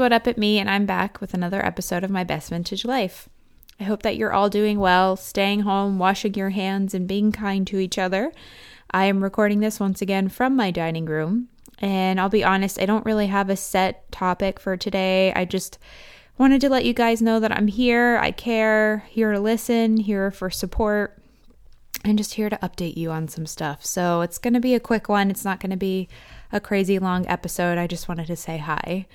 What up at me? And I'm back with another episode of my best vintage life. I hope that you're all doing well, staying home, washing your hands, and being kind to each other. I am recording this once again from my dining room. And I'll be honest, I don't really have a set topic for today. I just wanted to let you guys know that I'm here, I care, here to listen, here for support, and just here to update you on some stuff. So it's going to be a quick one. It's not going to be a crazy long episode. I just wanted to say hi.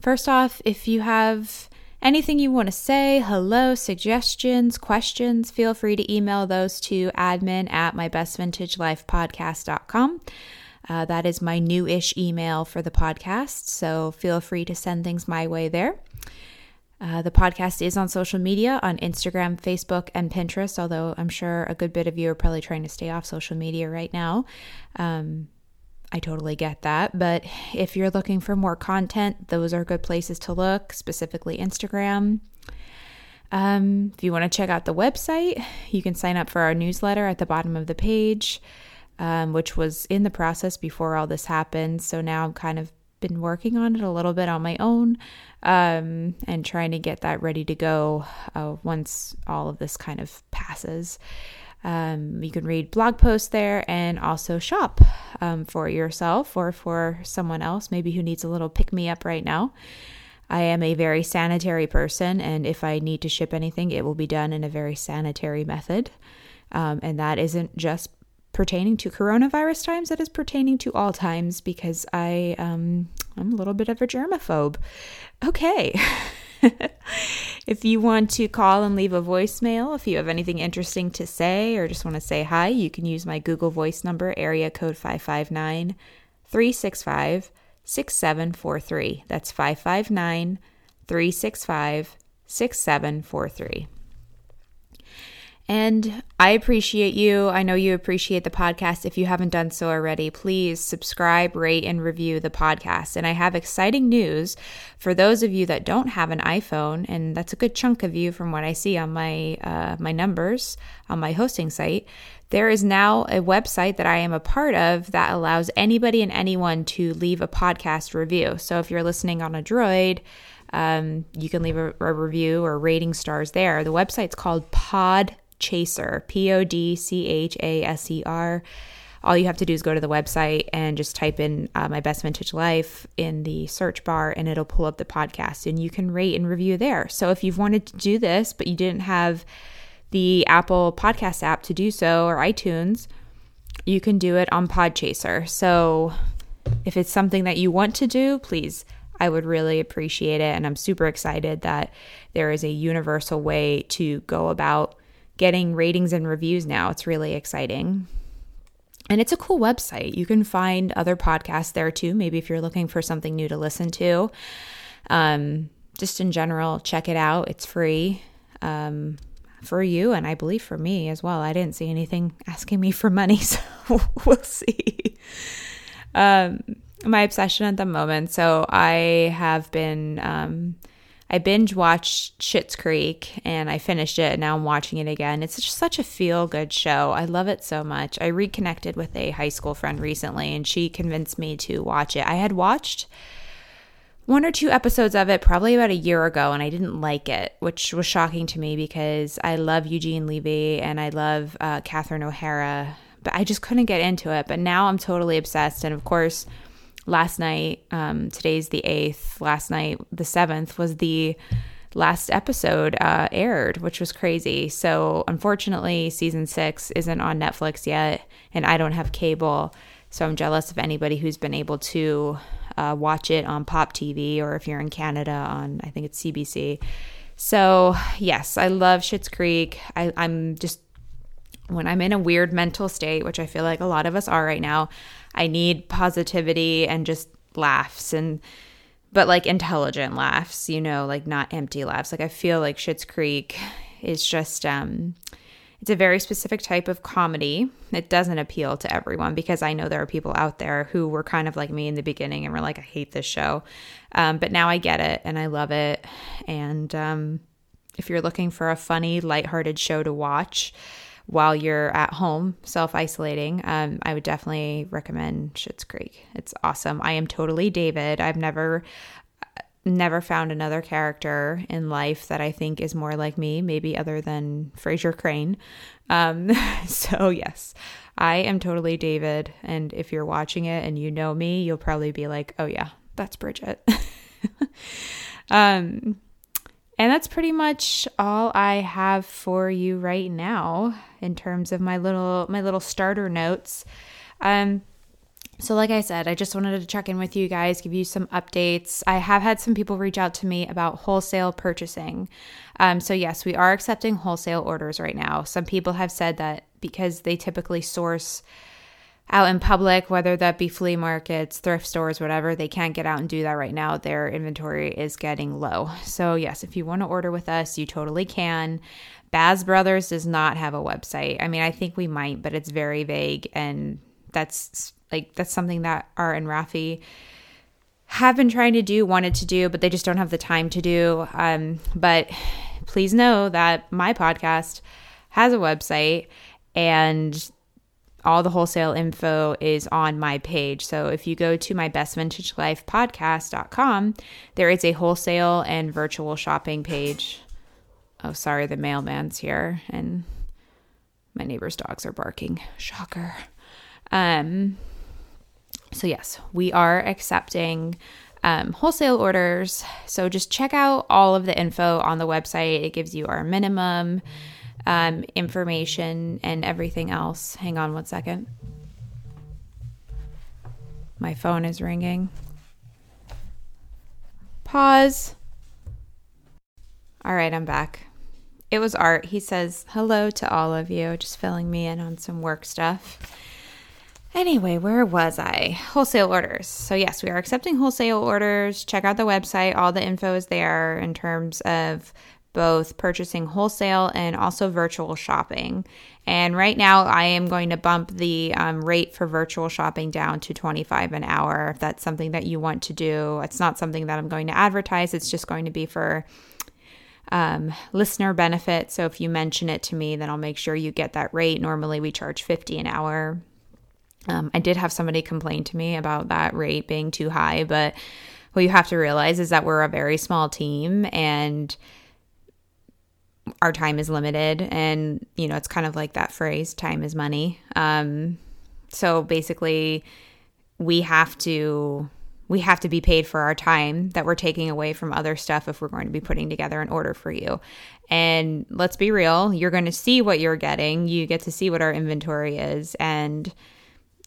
First off, if you have anything you want to say, hello, suggestions, questions, feel free to email those to admin at mybestvintagelifepodcast.com. Uh, that is my new ish email for the podcast, so feel free to send things my way there. Uh, the podcast is on social media on Instagram, Facebook, and Pinterest, although I'm sure a good bit of you are probably trying to stay off social media right now. Um, I totally get that. But if you're looking for more content, those are good places to look, specifically Instagram. Um, if you want to check out the website, you can sign up for our newsletter at the bottom of the page, um, which was in the process before all this happened. So now I'm kind of been working on it a little bit on my own um, and trying to get that ready to go uh, once all of this kind of passes. Um, you can read blog posts there and also shop um, for yourself or for someone else, maybe who needs a little pick me up right now. I am a very sanitary person, and if I need to ship anything, it will be done in a very sanitary method. Um, and that isn't just pertaining to coronavirus times, that is pertaining to all times because I, um, I'm a little bit of a germaphobe. Okay. if you want to call and leave a voicemail, if you have anything interesting to say or just want to say hi, you can use my Google Voice number, area code 559 365 6743. That's 559 365 6743. And I appreciate you. I know you appreciate the podcast. If you haven't done so already, please subscribe, rate, and review the podcast. And I have exciting news for those of you that don't have an iPhone, and that's a good chunk of you from what I see on my uh, my numbers on my hosting site. There is now a website that I am a part of that allows anybody and anyone to leave a podcast review. So if you're listening on a Droid, um, you can leave a, a review or rating stars there. The website's called Pod Chaser, P O D C H A S E R. All you have to do is go to the website and just type in uh, my best vintage life in the search bar, and it'll pull up the podcast, and you can rate and review there. So if you've wanted to do this, but you didn't have the Apple Podcast app to do so or iTunes, you can do it on Podchaser. So if it's something that you want to do, please I would really appreciate it. And I'm super excited that there is a universal way to go about getting ratings and reviews now. It's really exciting. And it's a cool website. You can find other podcasts there too, maybe if you're looking for something new to listen to. Um, just in general, check it out. It's free um, for you, and I believe for me as well. I didn't see anything asking me for money, so we'll see. Um, my obsession at the moment. So I have been um, I binge watched Schitt's Creek and I finished it and now I'm watching it again. It's just such a feel good show. I love it so much. I reconnected with a high school friend recently and she convinced me to watch it. I had watched one or two episodes of it probably about a year ago and I didn't like it, which was shocking to me because I love Eugene Levy and I love uh, Catherine O'Hara, but I just couldn't get into it. But now I'm totally obsessed. And of course, last night, um, today's the 8th, last night, the 7th, was the last episode uh, aired, which was crazy. So, unfortunately, season six isn't on Netflix yet, and I don't have cable. So, I'm jealous of anybody who's been able to uh, watch it on Pop TV or if you're in Canada on, I think it's CBC. So, yes, I love Schitt's Creek. I, I'm just, when I'm in a weird mental state, which I feel like a lot of us are right now, I need positivity and just laughs and but like intelligent laughs, you know, like not empty laughs. Like I feel like Schitt's Creek is just um it's a very specific type of comedy. It doesn't appeal to everyone because I know there are people out there who were kind of like me in the beginning and were like, I hate this show. Um, but now I get it and I love it. And um, if you're looking for a funny, lighthearted show to watch, while you're at home self isolating, um, I would definitely recommend Schitt's Creek. It's awesome. I am totally David. I've never never found another character in life that I think is more like me, maybe other than Frasier Crane. Um, so, yes, I am totally David. And if you're watching it and you know me, you'll probably be like, oh, yeah, that's Bridget. um, and that's pretty much all I have for you right now in terms of my little my little starter notes. Um, so, like I said, I just wanted to check in with you guys, give you some updates. I have had some people reach out to me about wholesale purchasing. Um, so, yes, we are accepting wholesale orders right now. Some people have said that because they typically source out in public, whether that be flea markets, thrift stores, whatever, they can't get out and do that right now. Their inventory is getting low. So, yes, if you want to order with us, you totally can. Baz Brothers does not have a website. I mean, I think we might, but it's very vague and that's like that's something that Art and Rafi have been trying to do, wanted to do, but they just don't have the time to do. Um, but please know that my podcast has a website and all the wholesale info is on my page. So if you go to my best vintage life podcast.com, there is a wholesale and virtual shopping page. Oh, sorry, the mailman's here and my neighbor's dogs are barking. Shocker. Um, so, yes, we are accepting um, wholesale orders. So, just check out all of the info on the website. It gives you our minimum um, information and everything else. Hang on one second. My phone is ringing. Pause. All right, I'm back. It was Art. He says hello to all of you, just filling me in on some work stuff. Anyway, where was I? Wholesale orders. So, yes, we are accepting wholesale orders. Check out the website. All the info is there in terms of both purchasing wholesale and also virtual shopping. And right now, I am going to bump the um, rate for virtual shopping down to 25 an hour if that's something that you want to do. It's not something that I'm going to advertise, it's just going to be for um, listener benefit. So if you mention it to me, then I'll make sure you get that rate. Normally, we charge 50 an hour um, I did have somebody complain to me about that rate being too high, but what you have to realize is that we're a very small team and our time is limited. And, you know, it's kind of like that phrase time is money. Um, so basically, we have to we have to be paid for our time that we're taking away from other stuff if we're going to be putting together an order for you. And let's be real, you're going to see what you're getting. You get to see what our inventory is and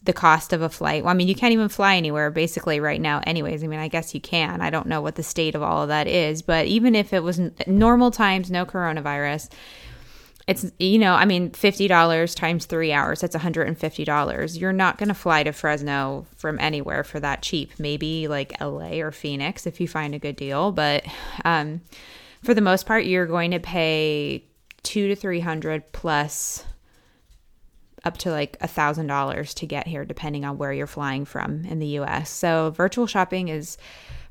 the cost of a flight. Well, I mean, you can't even fly anywhere basically right now, anyways. I mean, I guess you can. I don't know what the state of all of that is, but even if it was normal times, no coronavirus, it's, you know, I mean, $50 times three hours, that's $150. You're not going to fly to Fresno from anywhere for that cheap. Maybe like LA or Phoenix if you find a good deal. But um, for the most part, you're going to pay two to 300 plus up to like a thousand dollars to get here depending on where you're flying from in the US. So virtual shopping is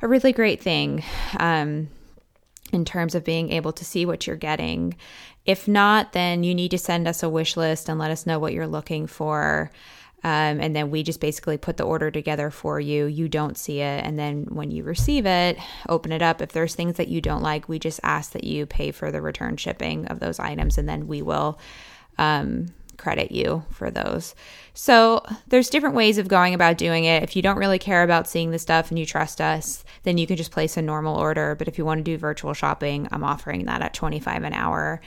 a really great thing um, in terms of being able to see what you're getting. If not, then you need to send us a wish list and let us know what you're looking for. Um, and then we just basically put the order together for you. You don't see it. And then when you receive it, open it up. If there's things that you don't like, we just ask that you pay for the return shipping of those items. And then we will um, credit you for those. So there's different ways of going about doing it. If you don't really care about seeing the stuff and you trust us, then you can just place a normal order. But if you want to do virtual shopping, I'm offering that at 25 an hour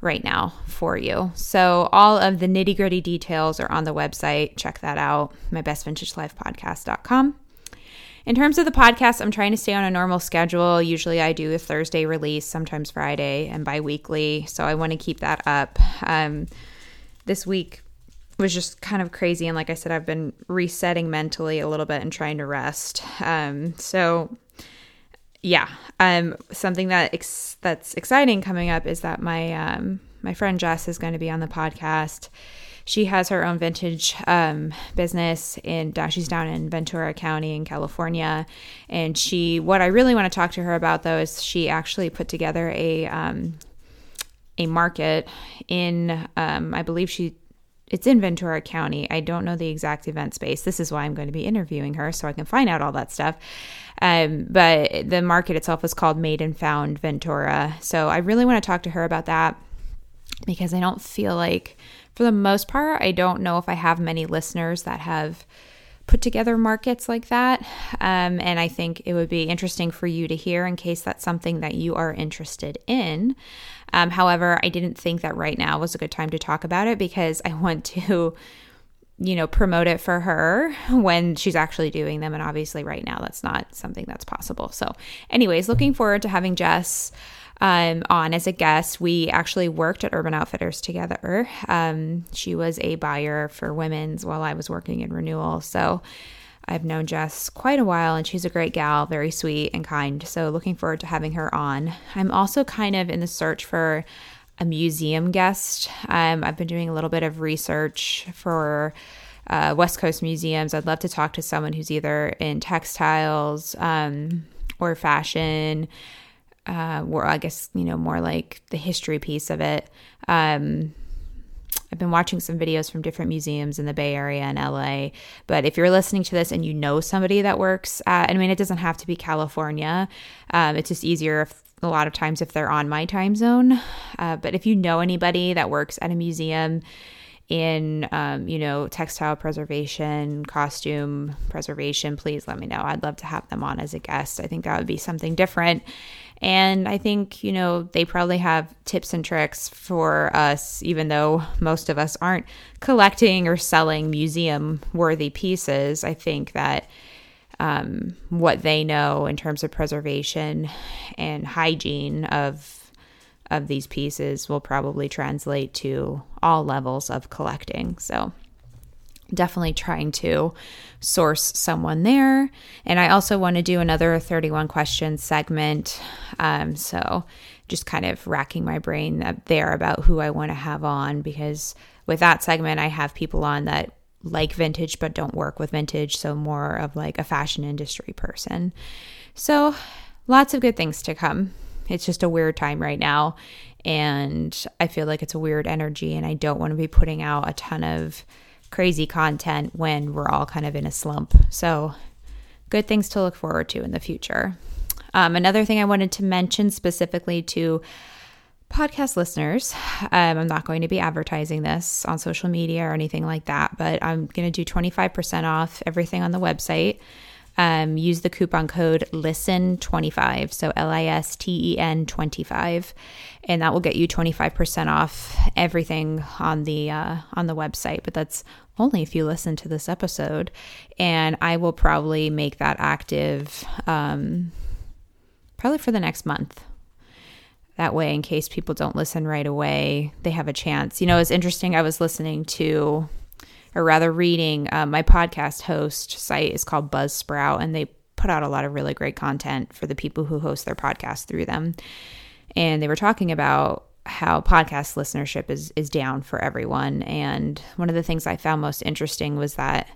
right now for you. So all of the nitty gritty details are on the website. Check that out, mybestvintagelifepodcast.com. In terms of the podcast, I'm trying to stay on a normal schedule. Usually I do a Thursday release, sometimes Friday, and bi weekly. So I want to keep that up. Um, this week was just kind of crazy. And like I said, I've been resetting mentally a little bit and trying to rest. Um, so yeah, um, something that ex- that's exciting coming up is that my um, my friend Jess is going to be on the podcast. She has her own vintage um, business in she's down in Ventura County in California, and she what I really want to talk to her about though is she actually put together a um, a market in, um, I believe she it's in Ventura County. I don't know the exact event space. This is why I'm going to be interviewing her so I can find out all that stuff. Um, but the market itself is called Made and Found Ventura. So I really want to talk to her about that because I don't feel like, for the most part, I don't know if I have many listeners that have put together markets like that. Um, and I think it would be interesting for you to hear in case that's something that you are interested in. Um, however, I didn't think that right now was a good time to talk about it because I want to you know, promote it for her when she's actually doing them. And obviously, right now, that's not something that's possible. So, anyways, looking forward to having Jess um, on as a guest. We actually worked at Urban Outfitters together. Um, she was a buyer for women's while I was working in renewal. So, I've known Jess quite a while and she's a great gal, very sweet and kind. So, looking forward to having her on. I'm also kind of in the search for a museum guest. Um, I've been doing a little bit of research for uh, West Coast museums. I'd love to talk to someone who's either in textiles um, or fashion, uh, or I guess, you know, more like the history piece of it. Um, I've been watching some videos from different museums in the Bay Area and LA. But if you're listening to this and you know somebody that works I mean, it doesn't have to be California. Um, it's just easier if a lot of times if they're on my time zone. Uh, but if you know anybody that works at a museum in, um, you know, textile preservation, costume preservation, please let me know. I'd love to have them on as a guest. I think that would be something different. And I think, you know, they probably have tips and tricks for us, even though most of us aren't collecting or selling museum worthy pieces. I think that um, what they know in terms of preservation and hygiene of of these pieces will probably translate to all levels of collecting. So definitely trying to source someone there. And I also want to do another 31 questions segment. Um, so just kind of racking my brain up there about who I want to have on because with that segment, I have people on that like vintage but don't work with vintage, so more of like a fashion industry person. So, lots of good things to come. It's just a weird time right now, and I feel like it's a weird energy, and I don't want to be putting out a ton of crazy content when we're all kind of in a slump. So, good things to look forward to in the future. Um, another thing I wanted to mention specifically to podcast listeners, um, I'm not going to be advertising this on social media or anything like that, but I'm going to do 25% off everything on the website. Um, use the coupon code LISTEN25, so L I S T E N 25, and that will get you 25% off everything on the uh, on the website. But that's only if you listen to this episode, and I will probably make that active um, probably for the next month. That way, in case people don't listen right away, they have a chance. You know, it's interesting. I was listening to, or rather reading, uh, my podcast host site is called Buzzsprout, and they put out a lot of really great content for the people who host their podcast through them. And they were talking about how podcast listenership is is down for everyone. And one of the things I found most interesting was that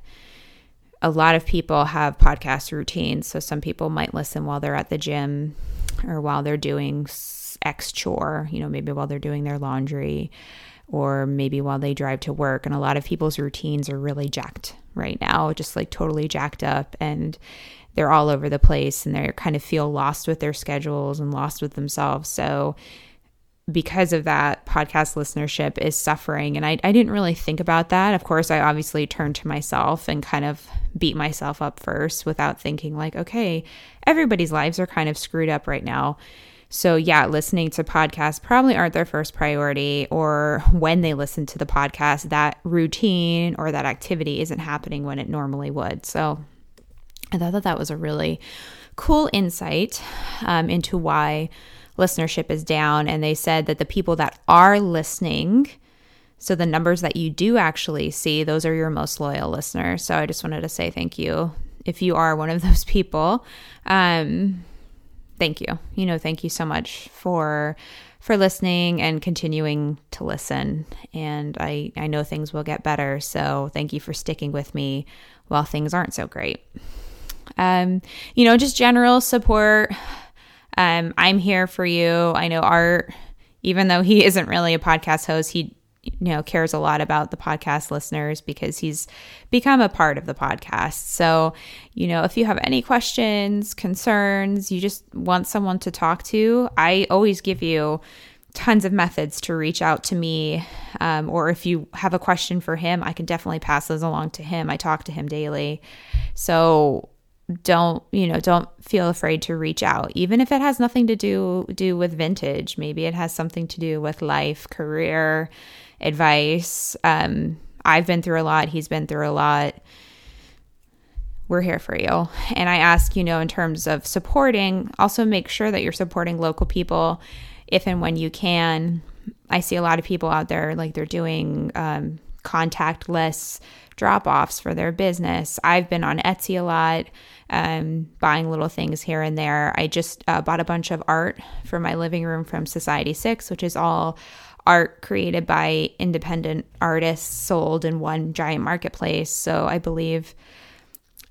a lot of people have podcast routines. So some people might listen while they're at the gym or while they're doing X chore, you know, maybe while they're doing their laundry or maybe while they drive to work. And a lot of people's routines are really jacked right now, just like totally jacked up. And they're all over the place and they kind of feel lost with their schedules and lost with themselves. So, because of that, podcast listenership is suffering. And I, I didn't really think about that. Of course, I obviously turned to myself and kind of beat myself up first without thinking, like, okay, everybody's lives are kind of screwed up right now. So, yeah, listening to podcasts probably aren't their first priority, or when they listen to the podcast, that routine or that activity isn't happening when it normally would. So, I thought that that was a really cool insight um, into why listenership is down. And they said that the people that are listening, so the numbers that you do actually see, those are your most loyal listeners. So I just wanted to say thank you if you are one of those people. Um, thank you. You know, thank you so much for for listening and continuing to listen. And I I know things will get better, so thank you for sticking with me while things aren't so great. Um, you know, just general support. Um, I'm here for you. I know Art, even though he isn't really a podcast host, he you know cares a lot about the podcast listeners because he's become a part of the podcast. So you know if you have any questions concerns you just want someone to talk to i always give you tons of methods to reach out to me um, or if you have a question for him i can definitely pass those along to him. I talk to him daily. So don't you know don't feel afraid to reach out. Even if it has nothing to do do with vintage maybe it has something to do with life career advice. Um, i've been through a lot. He's been through a lot. We're here for you. And i ask you know in terms of supporting also make sure that you're supporting local people if and when you can. I see a lot of people out there like they're doing um, contactless drop offs for their business. I've been on Etsy a lot, um, buying little things here and there. I just uh, bought a bunch of art for my living room from Society 6, which is all art created by independent artists sold in one giant marketplace. So I believe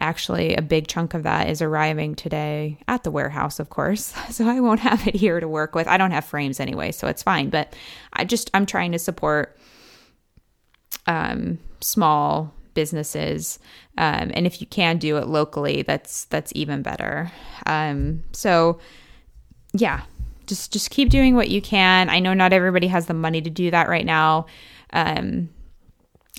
actually a big chunk of that is arriving today at the warehouse of course. So i won't have it here to work with. I don't have frames anyway so it's fine. But i just i'm trying to support um, small businesses. Um, and if you can do it locally that's that's even better. Um, so yeah just just keep doing what you can i know not everybody has the money to do that right now um,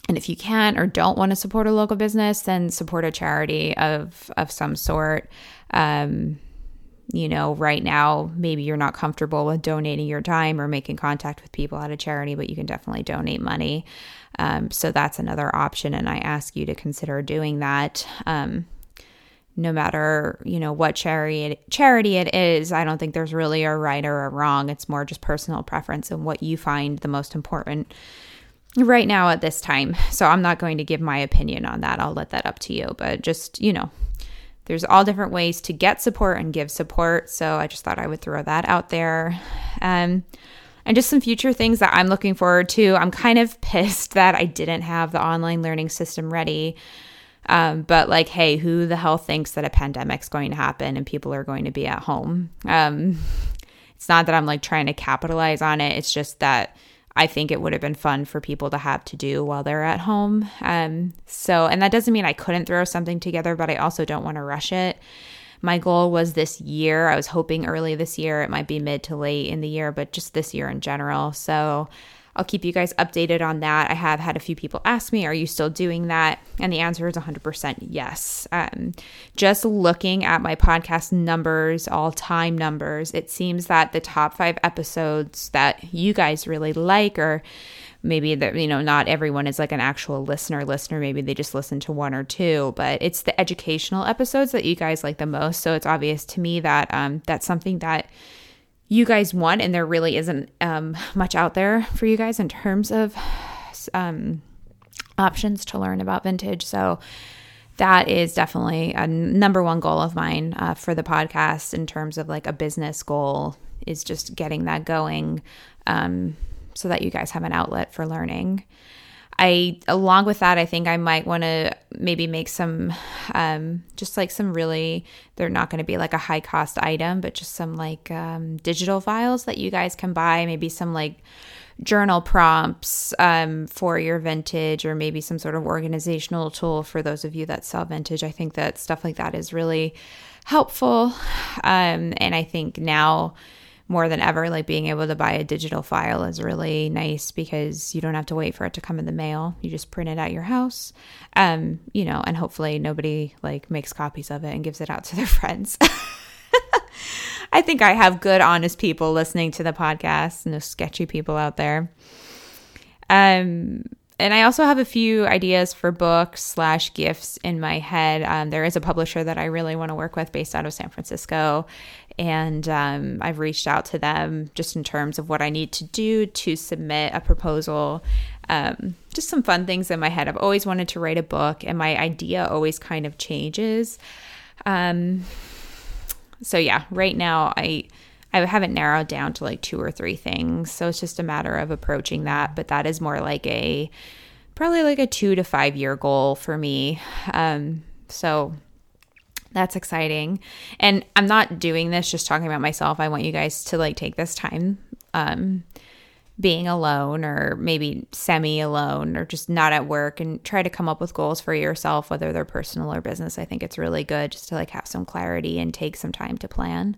and if you can't or don't want to support a local business then support a charity of of some sort um, you know, right now, maybe you're not comfortable with donating your time or making contact with people at a charity, but you can definitely donate money. Um, so that's another option. And I ask you to consider doing that. Um, no matter you know what charity it, charity it is i don't think there's really a right or a wrong it's more just personal preference and what you find the most important right now at this time so i'm not going to give my opinion on that i'll let that up to you but just you know there's all different ways to get support and give support. So I just thought I would throw that out there. Um, and just some future things that I'm looking forward to. I'm kind of pissed that I didn't have the online learning system ready. Um, but like, hey, who the hell thinks that a pandemic's going to happen and people are going to be at home? Um, it's not that I'm like trying to capitalize on it. It's just that I think it would have been fun for people to have to do while they're at home. Um, so, and that doesn't mean I couldn't throw something together, but I also don't want to rush it. My goal was this year. I was hoping early this year. It might be mid to late in the year, but just this year in general. So, I'll keep you guys updated on that. I have had a few people ask me, Are you still doing that? And the answer is 100% yes. Um, just looking at my podcast numbers, all time numbers, it seems that the top five episodes that you guys really like, or maybe that, you know, not everyone is like an actual listener, listener. Maybe they just listen to one or two, but it's the educational episodes that you guys like the most. So it's obvious to me that um, that's something that you guys want, and there really isn't um, much out there for you guys in terms of um, options to learn about vintage. So that is definitely a number one goal of mine uh, for the podcast in terms of like a business goal is just getting that going um, so that you guys have an outlet for learning. I, along with that, I think I might want to maybe make some, um, just like some really, they're not going to be like a high cost item, but just some like um, digital files that you guys can buy, maybe some like journal prompts um, for your vintage, or maybe some sort of organizational tool for those of you that sell vintage. I think that stuff like that is really helpful. Um, and I think now, more than ever, like being able to buy a digital file is really nice because you don't have to wait for it to come in the mail. You just print it at your house, um, you know, and hopefully nobody like makes copies of it and gives it out to their friends. I think I have good, honest people listening to the podcast, no sketchy people out there. Um, and I also have a few ideas for books slash gifts in my head. Um, there is a publisher that I really want to work with based out of San Francisco. And um, I've reached out to them just in terms of what I need to do to submit a proposal. Um, just some fun things in my head. I've always wanted to write a book, and my idea always kind of changes. Um, so, yeah, right now I. I haven't narrowed down to like two or three things. So it's just a matter of approaching that. But that is more like a probably like a two to five year goal for me. Um, so that's exciting. And I'm not doing this just talking about myself. I want you guys to like take this time um, being alone or maybe semi alone or just not at work and try to come up with goals for yourself, whether they're personal or business. I think it's really good just to like have some clarity and take some time to plan.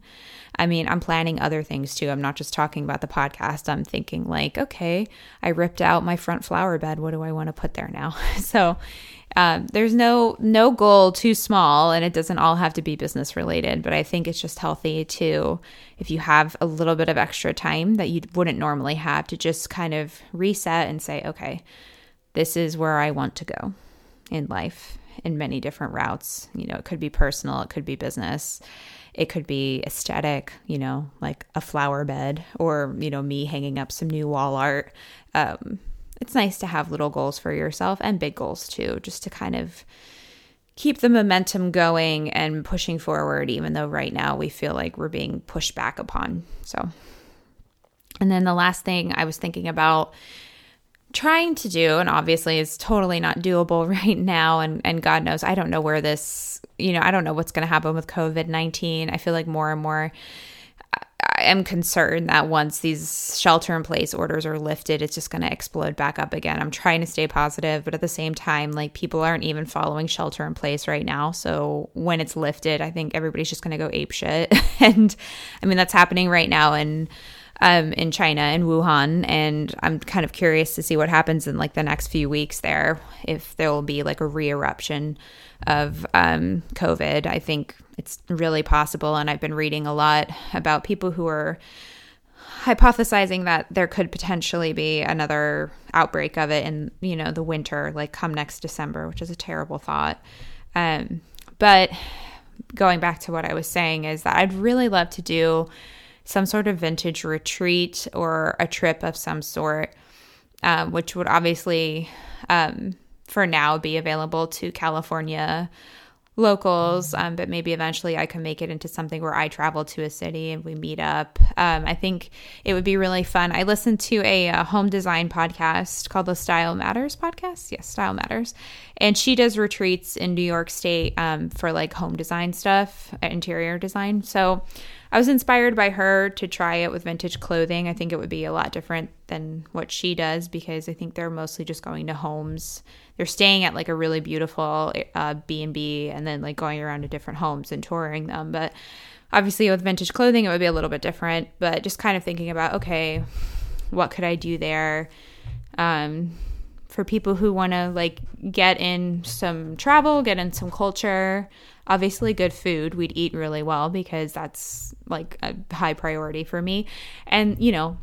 I mean, I'm planning other things too. I'm not just talking about the podcast. I'm thinking like, okay, I ripped out my front flower bed. What do I want to put there now? so um, there's no no goal too small, and it doesn't all have to be business related. But I think it's just healthy to, if you have a little bit of extra time that you wouldn't normally have, to just kind of reset and say, okay, this is where I want to go in life in many different routes. You know, it could be personal, it could be business, it could be aesthetic, you know, like a flower bed or, you know, me hanging up some new wall art. Um, it's nice to have little goals for yourself and big goals too, just to kind of keep the momentum going and pushing forward, even though right now we feel like we're being pushed back upon. So, and then the last thing I was thinking about trying to do, and obviously is totally not doable right now, and, and God knows, I don't know where this, you know, I don't know what's going to happen with COVID 19. I feel like more and more I am concerned that once these shelter in place orders are lifted, it's just going to explode back up again. I'm trying to stay positive, but at the same time, like people aren't even following shelter in place right now. So when it's lifted, I think everybody's just going to go ape shit. and I mean, that's happening right now in um, in China in Wuhan, and I'm kind of curious to see what happens in like the next few weeks there. If there will be like a re-eruption of um, COVID, I think it's really possible. And I've been reading a lot about people who are hypothesizing that there could potentially be another outbreak of it in, you know, the winter, like come next December, which is a terrible thought. Um, but going back to what I was saying is that I'd really love to do some sort of vintage retreat or a trip of some sort, um, which would obviously, um, for now, be available to California locals, um, but maybe eventually I can make it into something where I travel to a city and we meet up. Um, I think it would be really fun. I listened to a, a, home design podcast called the Style Matters podcast. Yes, Style Matters. And she does retreats in New York State um, for like home design stuff, interior design. So I was inspired by her to try it with vintage clothing. I think it would be a lot different than what she does because I think they're mostly just going to homes they're staying at like a really beautiful uh, B&B and then like going around to different homes and touring them. But obviously with vintage clothing, it would be a little bit different, but just kind of thinking about, okay, what could I do there? Um, for people who want to like get in some travel, get in some culture, obviously good food. We'd eat really well because that's like a high priority for me. And, you know,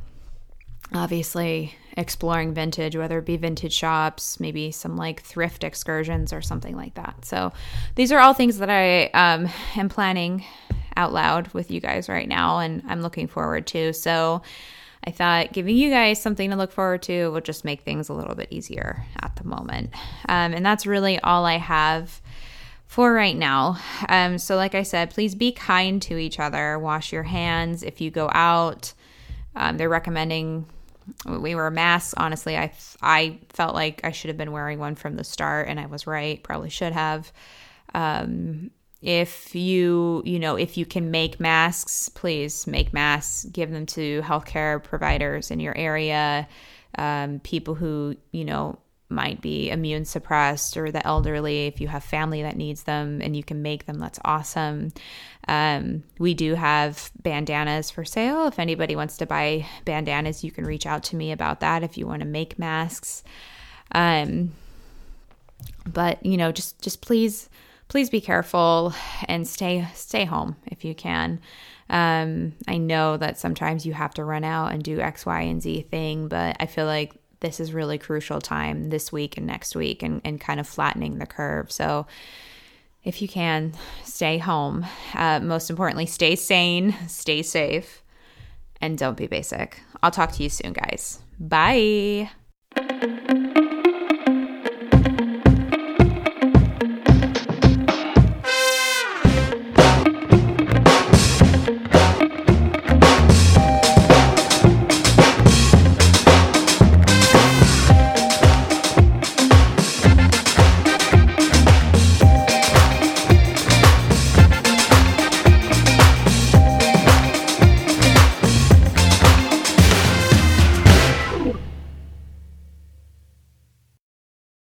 obviously exploring vintage, whether it be vintage shops, maybe some like thrift excursions or something like that. So these are all things that I um, am planning out loud with you guys right now and I'm looking forward to. So I thought giving you guys something to look forward to will just make things a little bit easier at the moment. Um, and that's really all I have for right now. Um, so, like I said, please be kind to each other. Wash your hands if you go out. Um, they're recommending we wear masks. Honestly, I I felt like I should have been wearing one from the start, and I was right. Probably should have. Um, if you you know if you can make masks, please make masks. Give them to healthcare providers in your area, um, people who you know might be immune suppressed or the elderly if you have family that needs them and you can make them that's awesome. Um, we do have bandanas for sale. If anybody wants to buy bandanas you can reach out to me about that if you want to make masks. Um, but you know just just please please be careful and stay stay home if you can um, I know that sometimes you have to run out and do X, Y, and Z thing, but I feel like this is really crucial time this week and next week and, and kind of flattening the curve. So if you can, stay home. Uh, most importantly, stay sane, stay safe, and don't be basic. I'll talk to you soon, guys. Bye.